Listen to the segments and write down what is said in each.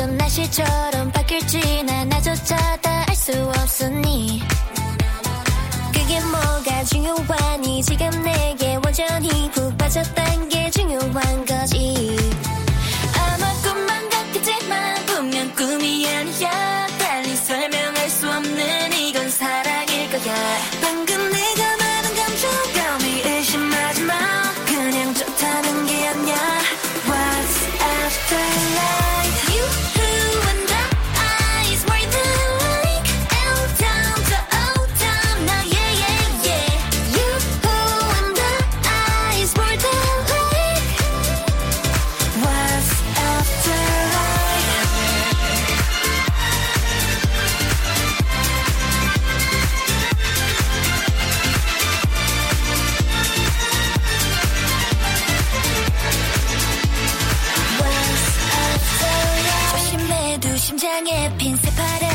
전 날씨처럼 바뀔지 난 나조차 다 알 수 없으니. 그게 뭐가 중요하니 지금 내게 완전히 푹 빠졌단 게 중요한 거지. 아마 꿈만 같겠지만 분명 꿈이 아니야. 달리 설명할 수 없는 이건 사랑일 거야 향해 핀 새파래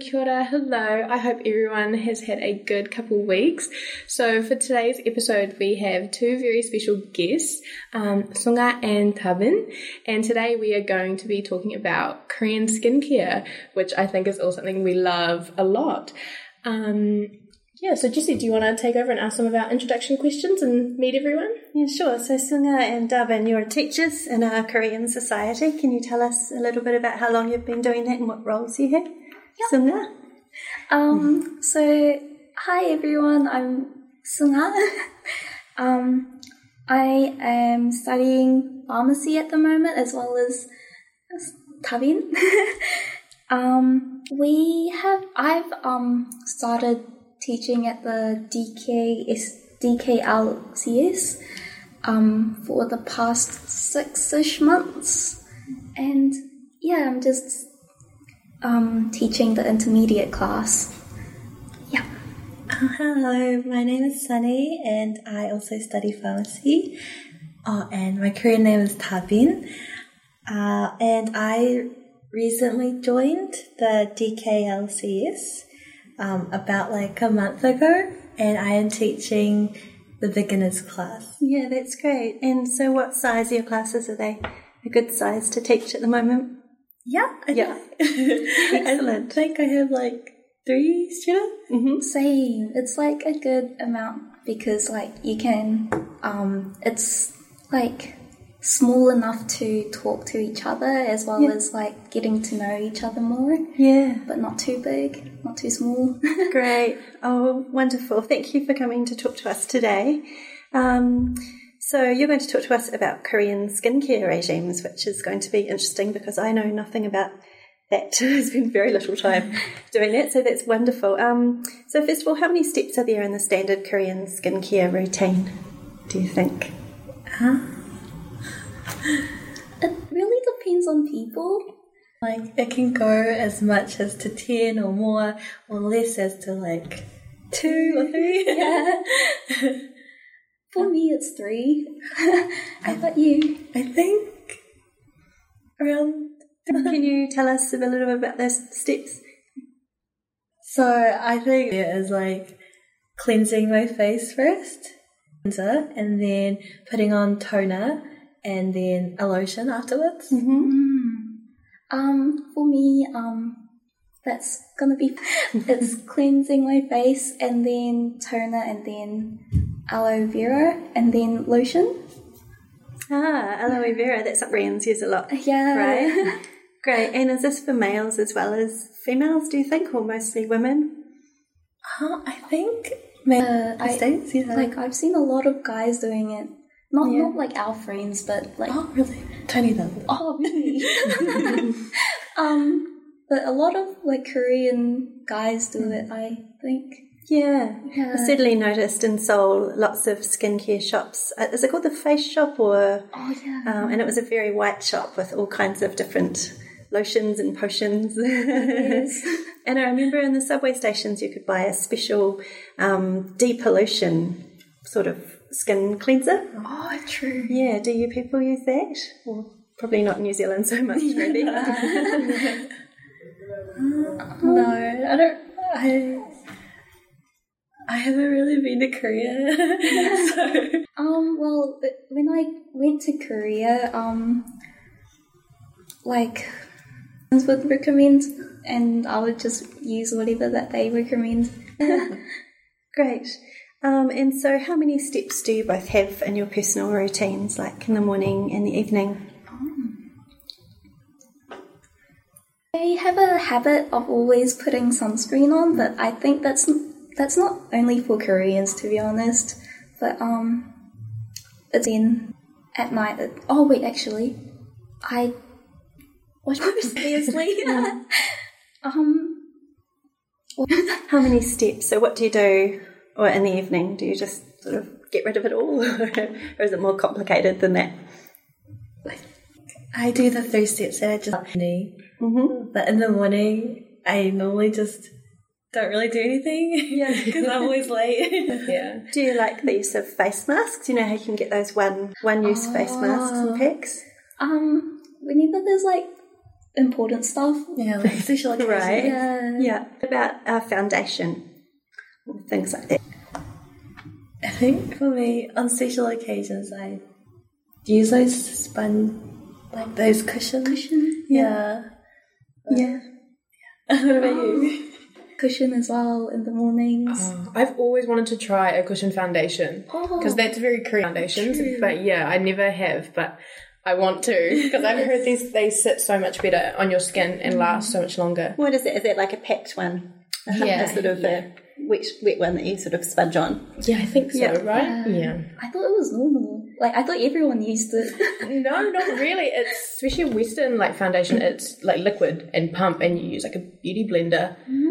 kia ora, hello. I hope everyone has had a good couple weeks. So for today's episode we have two very special guests, um, Sunga and Tabin. And today we are going to be talking about Korean skincare, which I think is all something we love a lot. Um, yeah, so Jesse, do you want to take over and ask some of our introduction questions and meet everyone? Yeah, sure. So Sunga and Davin, you're teachers in our Korean society. Can you tell us a little bit about how long you've been doing that and what roles you have? Sunga? Um, so hi everyone, I'm Sunga. um, I am studying pharmacy at the moment as well as Tavin. um, we have I've um started teaching at the DKS DKLCS um for the past six-ish months, and yeah, I'm just um teaching the intermediate class. Yeah. Hello, my name is Sunny and I also study pharmacy. Oh, and my Korean name is Tabin. Uh, and I recently joined the DKLCS um, about like a month ago, and I am teaching the beginners class. Yeah, that's great. And so what size are your classes? Are they a good size to teach at the moment? Yeah, I Yeah. I think I have like three students. Mm-hmm. Same. It's like a good amount. because like you can um it's like small enough to talk to each other as well as like getting to know each other more Yeah. but not too big not too small Great. Oh, wonderful. Thank you for coming to talk to us today. Um, so, you're going to talk to us about Korean skincare regimes, which is going to be interesting because I know nothing about that. There's been very little time doing that, so that's wonderful. Um, so, first of all, how many steps are there in the standard Korean skincare routine, do you think? it really depends on people Like it can go as much as to ten or more, or less as to like two or three. yeah for me it's three how about you I think around. Can you tell us a little bit about those steps? So I think it is like cleansing my face first, cleanser, and then putting on toner, and then a lotion afterwards. Um, for me, um, that's gonna be it's cleansing my face and then toner and then aloe vera and then lotion. Ah, aloe vera, that's what Rian's use a lot. Yeah. Right. Great. And is this for males as well as females, do you think, or mostly women? Uh, I think maybe Uh, I- States, yeah. Like I've seen a lot of guys doing it. Not Yeah. not like our friends, but like oh really? Tony does. oh really? um, but a lot of like Korean guys do it. I think. Yeah. Yeah. I certainly noticed in Seoul lots of skincare shops. Uh, Is it called the Face Shop or? Oh yeah. Um, and it was a very white shop with all kinds of different lotions and potions. yes. and I remember in the subway stations you could buy a special um, depollution sort of skin cleanser. oh true. Yeah, do you people use that? Or probably not in New Zealand so much, maybe. No, I don't. I I haven't really been to Korea, so Um, well, when I went to Korea, um, like, friends would recommend, and I would just use whatever that they recommend. Great. Um, and so, how many steps do you both have in your personal routines, like in the morning and the evening? I have a habit of always putting sunscreen on, but I think that's that's not only for Koreans, to be honest. But um, it's in at night. It, oh wait, actually, I watch my seriously. um, How many steps? So, what do you do, or in the evening? Do you just sort of get rid of it all, or is it more complicated than that? I do the three steps that I just. Mm-hmm. But in the morning, I normally just don't really do anything. Yeah, because I'm always late. Yeah. Do you like the use of face masks? You know how you can get those one one use face masks and packs. um, whenever there's like important stuff, yeah, like social occasions. Right. yeah, Yeah. About our foundation, things like that. I think for me, on special occasions, I use those spun, like those cushions. cushion, Yeah. Yeah. what about you? Cushion as well in the mornings. Oh, I've always wanted to try a cushion foundation because that's very Korean foundations. But yeah, I never have, but I want to because I've heard these they sit so much better on your skin and last so much longer. What is it? Is it like a packed one? Yeah, a sort of a wet, wet one that you sort of sponge on. Yeah, I think so. Yeah. Right? Yeah. I thought it was normal. Like I thought everyone used it. No, not really. It's especially Western like foundation. It's like liquid and pump, and you use like a beauty blender. Um,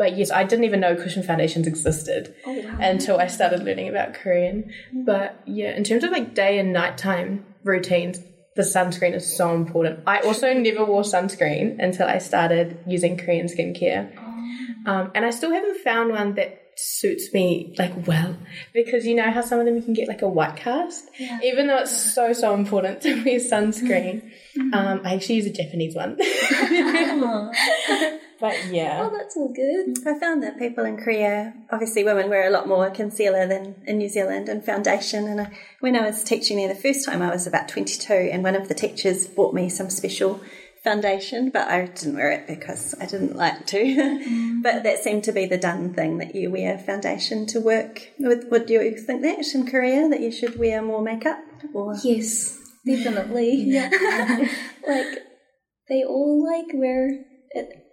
but yes, I didn't even know cushion foundations existed until I started learning about Korean. But yeah, in terms of like day and nighttime routines, the sunscreen is so important. I also never wore sunscreen until I started using Korean skincare. Um, and I still haven't found one that suits me like well. Because you know how some of them you can get like a white cast? Even though it's so so important to wear sunscreen. Um, I actually use a Japanese one but yeah oh, that's all good. Mm. I found that people in Korea, obviously women wear a lot more concealer than in New Zealand and foundation. And I, when I was teaching there the first time, I was about 22, and one of the teachers bought me some special foundation, but I didn't wear it because I didn't like to. Mm. but that seemed to be the done thing that you wear foundation to work. Would, would you think that in Korea that you should wear more makeup? Or Yes, definitely. yeah. like they all like wear it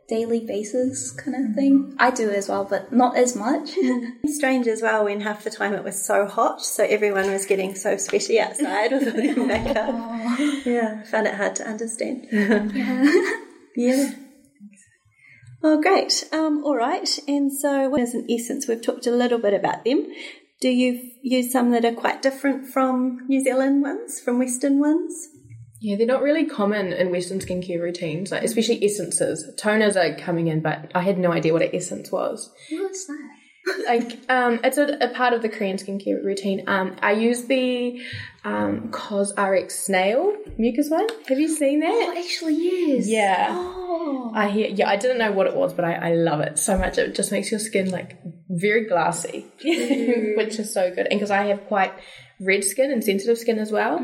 daily basis kind of thing. I do as well, but not as much. strange as well when half the time it was so hot, so everyone was getting so sweaty outside with all their makeup. Yeah, I found it hard to understand. yeah. Oh, great. Um, all right. And so, what is an essence? We've talked a little bit about them. Do you use some that are quite different from New Zealand ones, from Western ones? Yeah, they're not really common in Western skincare routines, like especially essences. Toners are coming in, but I had no idea what an essence was. What's that? Like um, it's a, a part of the Korean skincare routine. Um, I use the um, CosRx Snail mucus one. Have you seen that? Oh, actually, yes. Yeah. Oh. I hear. Yeah, I didn't know what it was, but I, I love it so much. It just makes your skin like very glassy, which is so good. And because I have quite red skin and sensitive skin as well,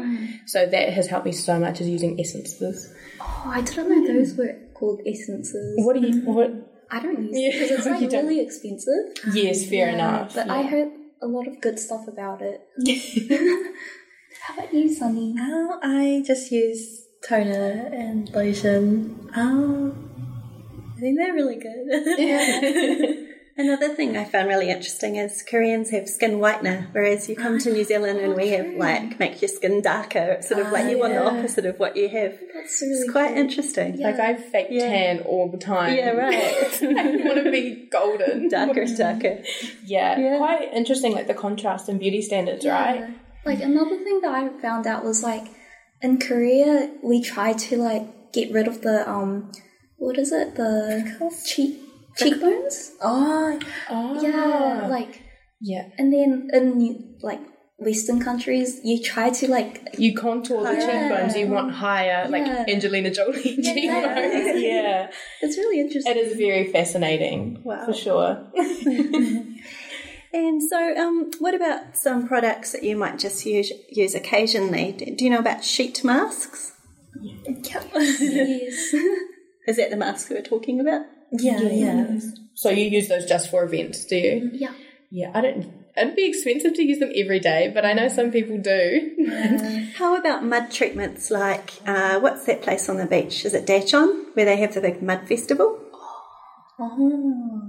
so that has helped me so much as using essences. Oh, I didn't know those were called essences. What do you? What? I don't use Yeah, it because it's like really expensive. Yes, fair Yeah, enough. But I heard a lot of good stuff about it. How about you, Sunny? Um, I just use toner and lotion. Um, I think they're really good. Another thing I found really interesting is Koreans have skin whitener, whereas you come to New Zealand and we have like make your skin darker. It's sort of like you want the opposite of what you have. That's really It's quite cool. interesting. Like I fake Yeah. tan all the time. Yeah, right. I want to be golden. darker and darker. Yeah, Yeah. quite interesting. Like the contrast in beauty standards, right? Like another thing that I found out was like in Korea we try to like get rid of the um what is it the cheek cheekbones oh, Oh, yeah like yeah. and then in like Western countries you try to like You contour the cheekbones. You want higher, like Angelina Jolie cheekbones. yeah, it's really interesting. it is very fascinating. Wow. for sure. And so, um, what about some products that you might just use use occasionally? Do you know about sheet masks? yes. Is that the mask we were talking about? Yeah, yeah. So you use those just for events, do you? yeah. Yeah, I don't. It'd be expensive to use them every day, but I know some people do. How about mud treatments like uh, what's that place on the beach? Is it Daecheon where they have the big mud festival? Oh.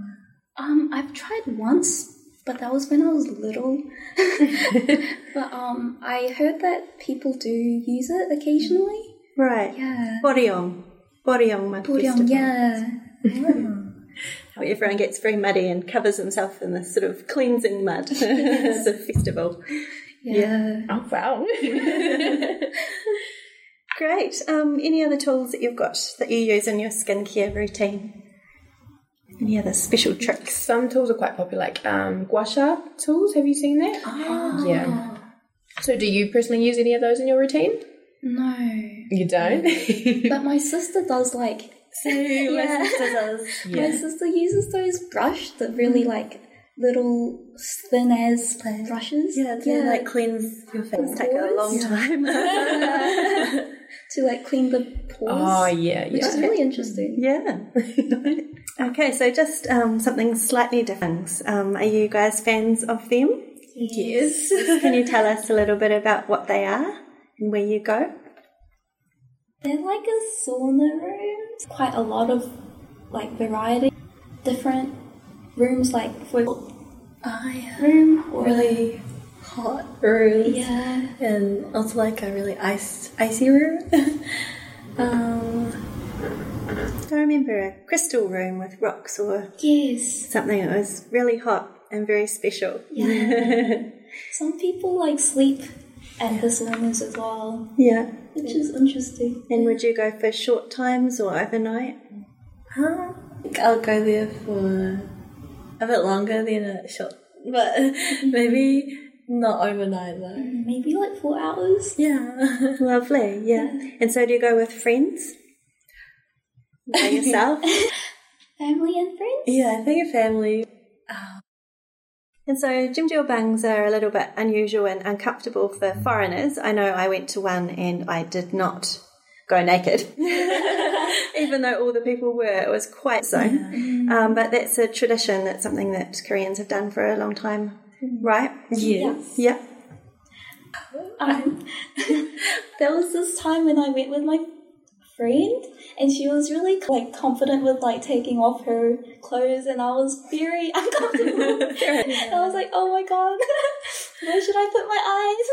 Um, I've tried once, but that was when I was little. but um, I heard that people do use it occasionally. Right. Yeah. Boryeong. Boryeong mud Buryong, festival. yeah. Where everyone gets very muddy and covers himself in this sort of cleansing mud. it's a festival. Yeah. Oh wow! Great. Um, any other tools that you've got that you use in your skincare routine? Any other special tricks? some tools are quite popular, like um, gua sha tools. Have you seen that? Oh. Yeah. So, do you personally use any of those in your routine? No. You don't. But my sister does like. yeah. My sister does. My sister uses those brush that really like little thin as brushes. Yeah, to like cleanse your face. It's taken a long time. To like clean the pores. oh yeah, Which is yeah. really interesting. yeah. okay, so just um, something slightly different. Um, are you guys fans of them? Yes. Can you tell us a little bit about what they are and where you go? They're like a sauna room. Quite a lot of like variety. Different rooms like for I room or really hot rooms. yeah. And also like a really ice, icy room. um, I remember a crystal room with rocks or Yes. something that was really hot and very special. Yeah. Some people like sleep at the saunas as well, Yeah. which is interesting. And would you go for short times or overnight? huh? I'll go there for a bit longer than a short, but maybe not overnight though. Maybe like four hours. Yeah. Lovely, yeah. And so do you go with friends? By yourself? Family and friends. yeah, I think a family. And so Jjimjil bangs are a little bit unusual and uncomfortable for foreigners. I know I went to one and I did not go naked, even though all the people were. It was quite so. Um, but that's a tradition. That's something that Koreans have done for a long time, right? Yes. Yeah. Um, there was this time when I went with my friend, and she was really like confident with like taking off her clothes, and I was very uncomfortable. and I was like, "Oh my god, where should I put my eyes?"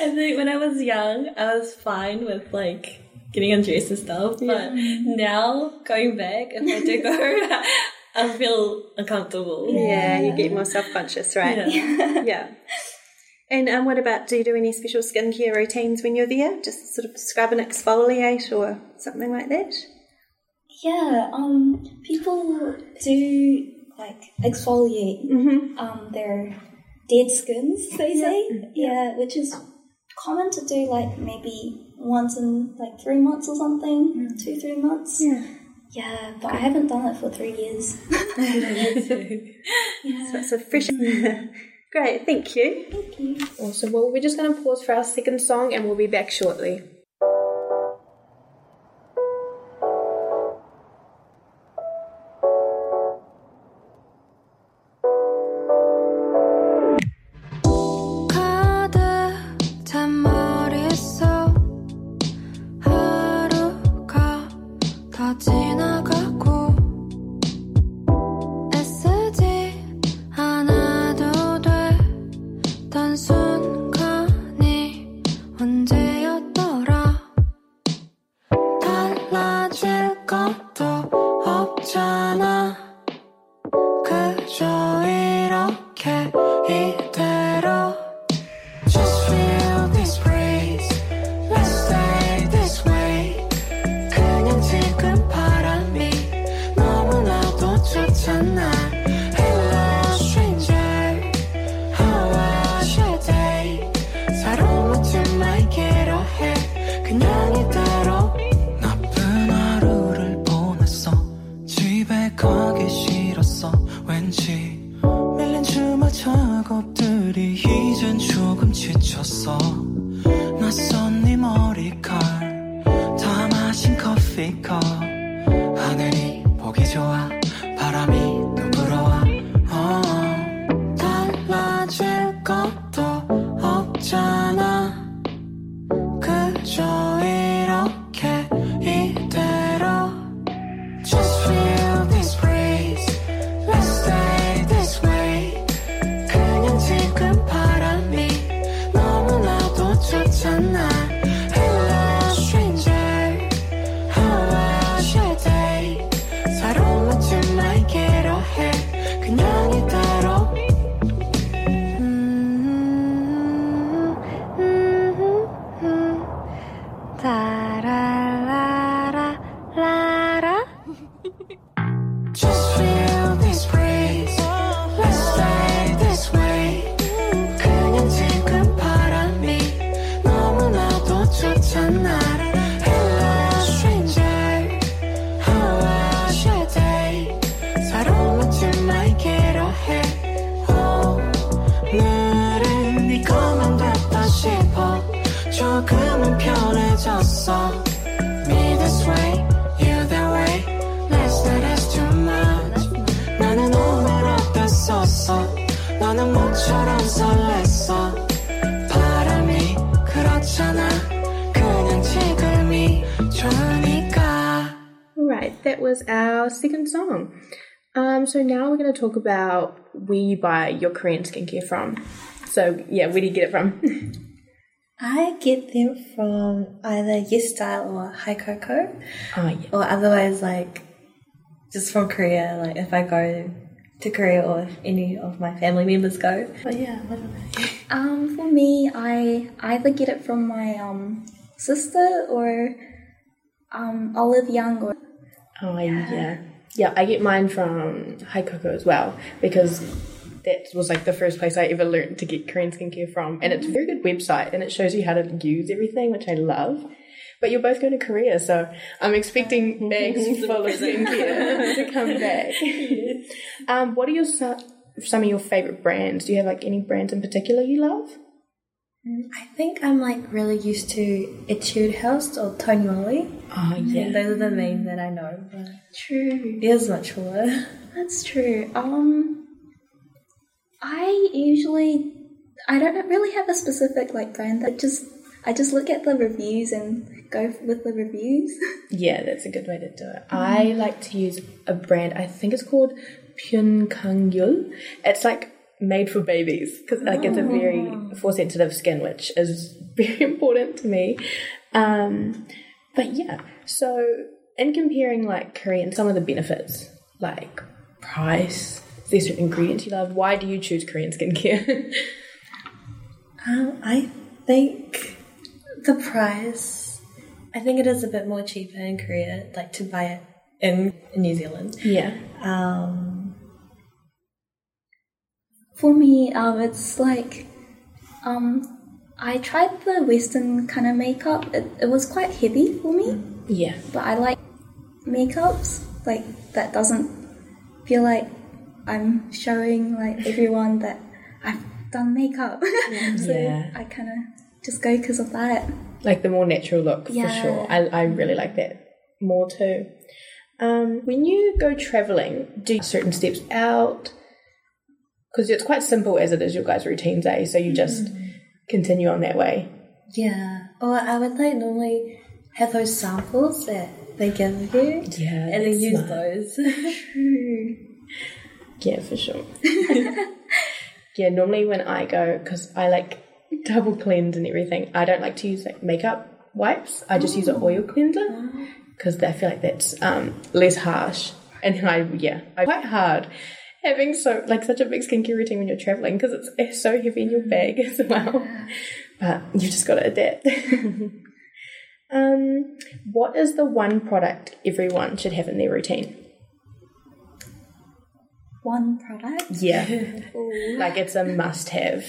I think when I was young, I was fine with like getting undressed and stuff. But mm-hmm. now going back, if I do go, I feel uncomfortable. Yeah, you get more self conscious, right? Yeah. yeah. And um, what about, do you do any special skincare routines when you're there? Just sort of scrub and exfoliate or something like that? yeah, um, people do like exfoliate um their dead skins. They say, yeah, which is common to do like maybe once in like three months or something, two three months. Yeah. Yeah, but I haven't done it for three years. So it's a fresh. Great, thank you. Thank you. Awesome. Well, we're just going to pause for our second song and we'll be back shortly. 설렜어 바람이 그렇잖아 그냥 지금이 좋으니까 Right, that was our second song. Um, so now we're going to talk about where you buy your Korean skincare from. So yeah, where do you get it from? I get them from either Yes Style or Hi Coco, oh yeah. or otherwise like just from Korea. Like if I go to Korea or if any of my family members go. But yeah, I don't know. Um, for me, I either get it from my um sister or um Olive Young or Oh yeah. Yeah, I get mine from Hi Coco as well because that was like the first place I ever learned to get Korean skincare from. And it's a very good website and it shows you how to use everything, which I love. But you're both going to Korea, so I'm expecting bags full of skincare to come back. Um, what are your some of your favorite brands? Do you have like any brands in particular you love? I think I'm like really used to Etude House or Tony Moly. Oh And those are the main that I know. But True. there's much more. That's true. Um, I usually I don't really have a specific like brand. that just I just look at the reviews and go with the reviews. Yeah, that's a good way to do it. I like to use a brand. I think it's called Pyunkangyul. It's like made for babies because like it's a very for sensitive skin, which is very important to me. Um, but yeah, so in comparing like Korean, some of the benefits like price, is there certain ingredients you love? Why do you choose Korean skincare? Um, I think the price. I think it is a bit more cheaper in Korea, like to buy it in, in New Zealand. yeah, Um, For me, um, it's like um, I tried the Western kind of makeup. It, it was quite heavy for me, yeah, but I like makeups like that doesn't feel like I'm showing like everyone that I've done makeup. so Yeah. I kind of just go because of that. like the more natural look Yeah. for sure. I, I really like that more too. Um, when you go traveling, do certain steps out? Because it's quite simple as it is your guys' routines, eh? So you just continue on that way. yeah. Or I would like normally have those samples that they give you. Yeah, And then use smart. those. Yeah, for sure. yeah, normally when I go, because I like double cleanse and everything, I don't like to use like makeup wipes. I just use an oil cleanser because I feel like that's um, less harsh. And I, yeah, I quite hard having so like such a big skincare routine when you're traveling because it's, it's so heavy in your bag as well. But you just got to adapt. um, what is the one product everyone should have in their routine? One product, Yeah. like it's a must have.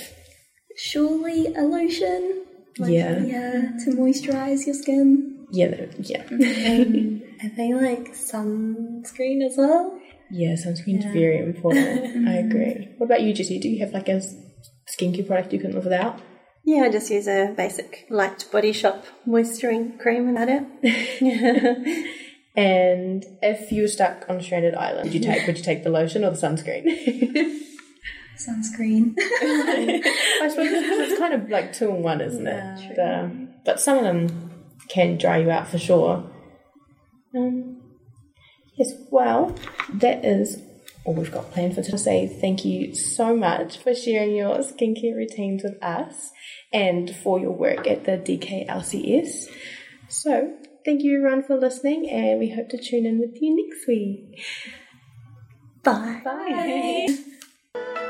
Surely a lotion. Like, Yeah. yeah, to moisturize your skin. Yeah, no- yeah. I think like sunscreen as well. yeah, sunscreen's very important. I agree. What about you, Jesse? Do you have like a skincare product you couldn't live without? Yeah, I just use a basic light body shop moisturizing cream and that it. And if you were stuck on a stranded island, would you take would you take the lotion or the sunscreen? Sunscreen. I suppose it's, kind of like two in one, isn't it? The- but some of them can dry you out for sure. Um, yes, well, that is all we've got planned for today. Say thank you so much for sharing your skincare routines with us and for your work at the DKLCS. So, thank you everyone for listening, and we hope to tune in with you next week. Bye. Bye.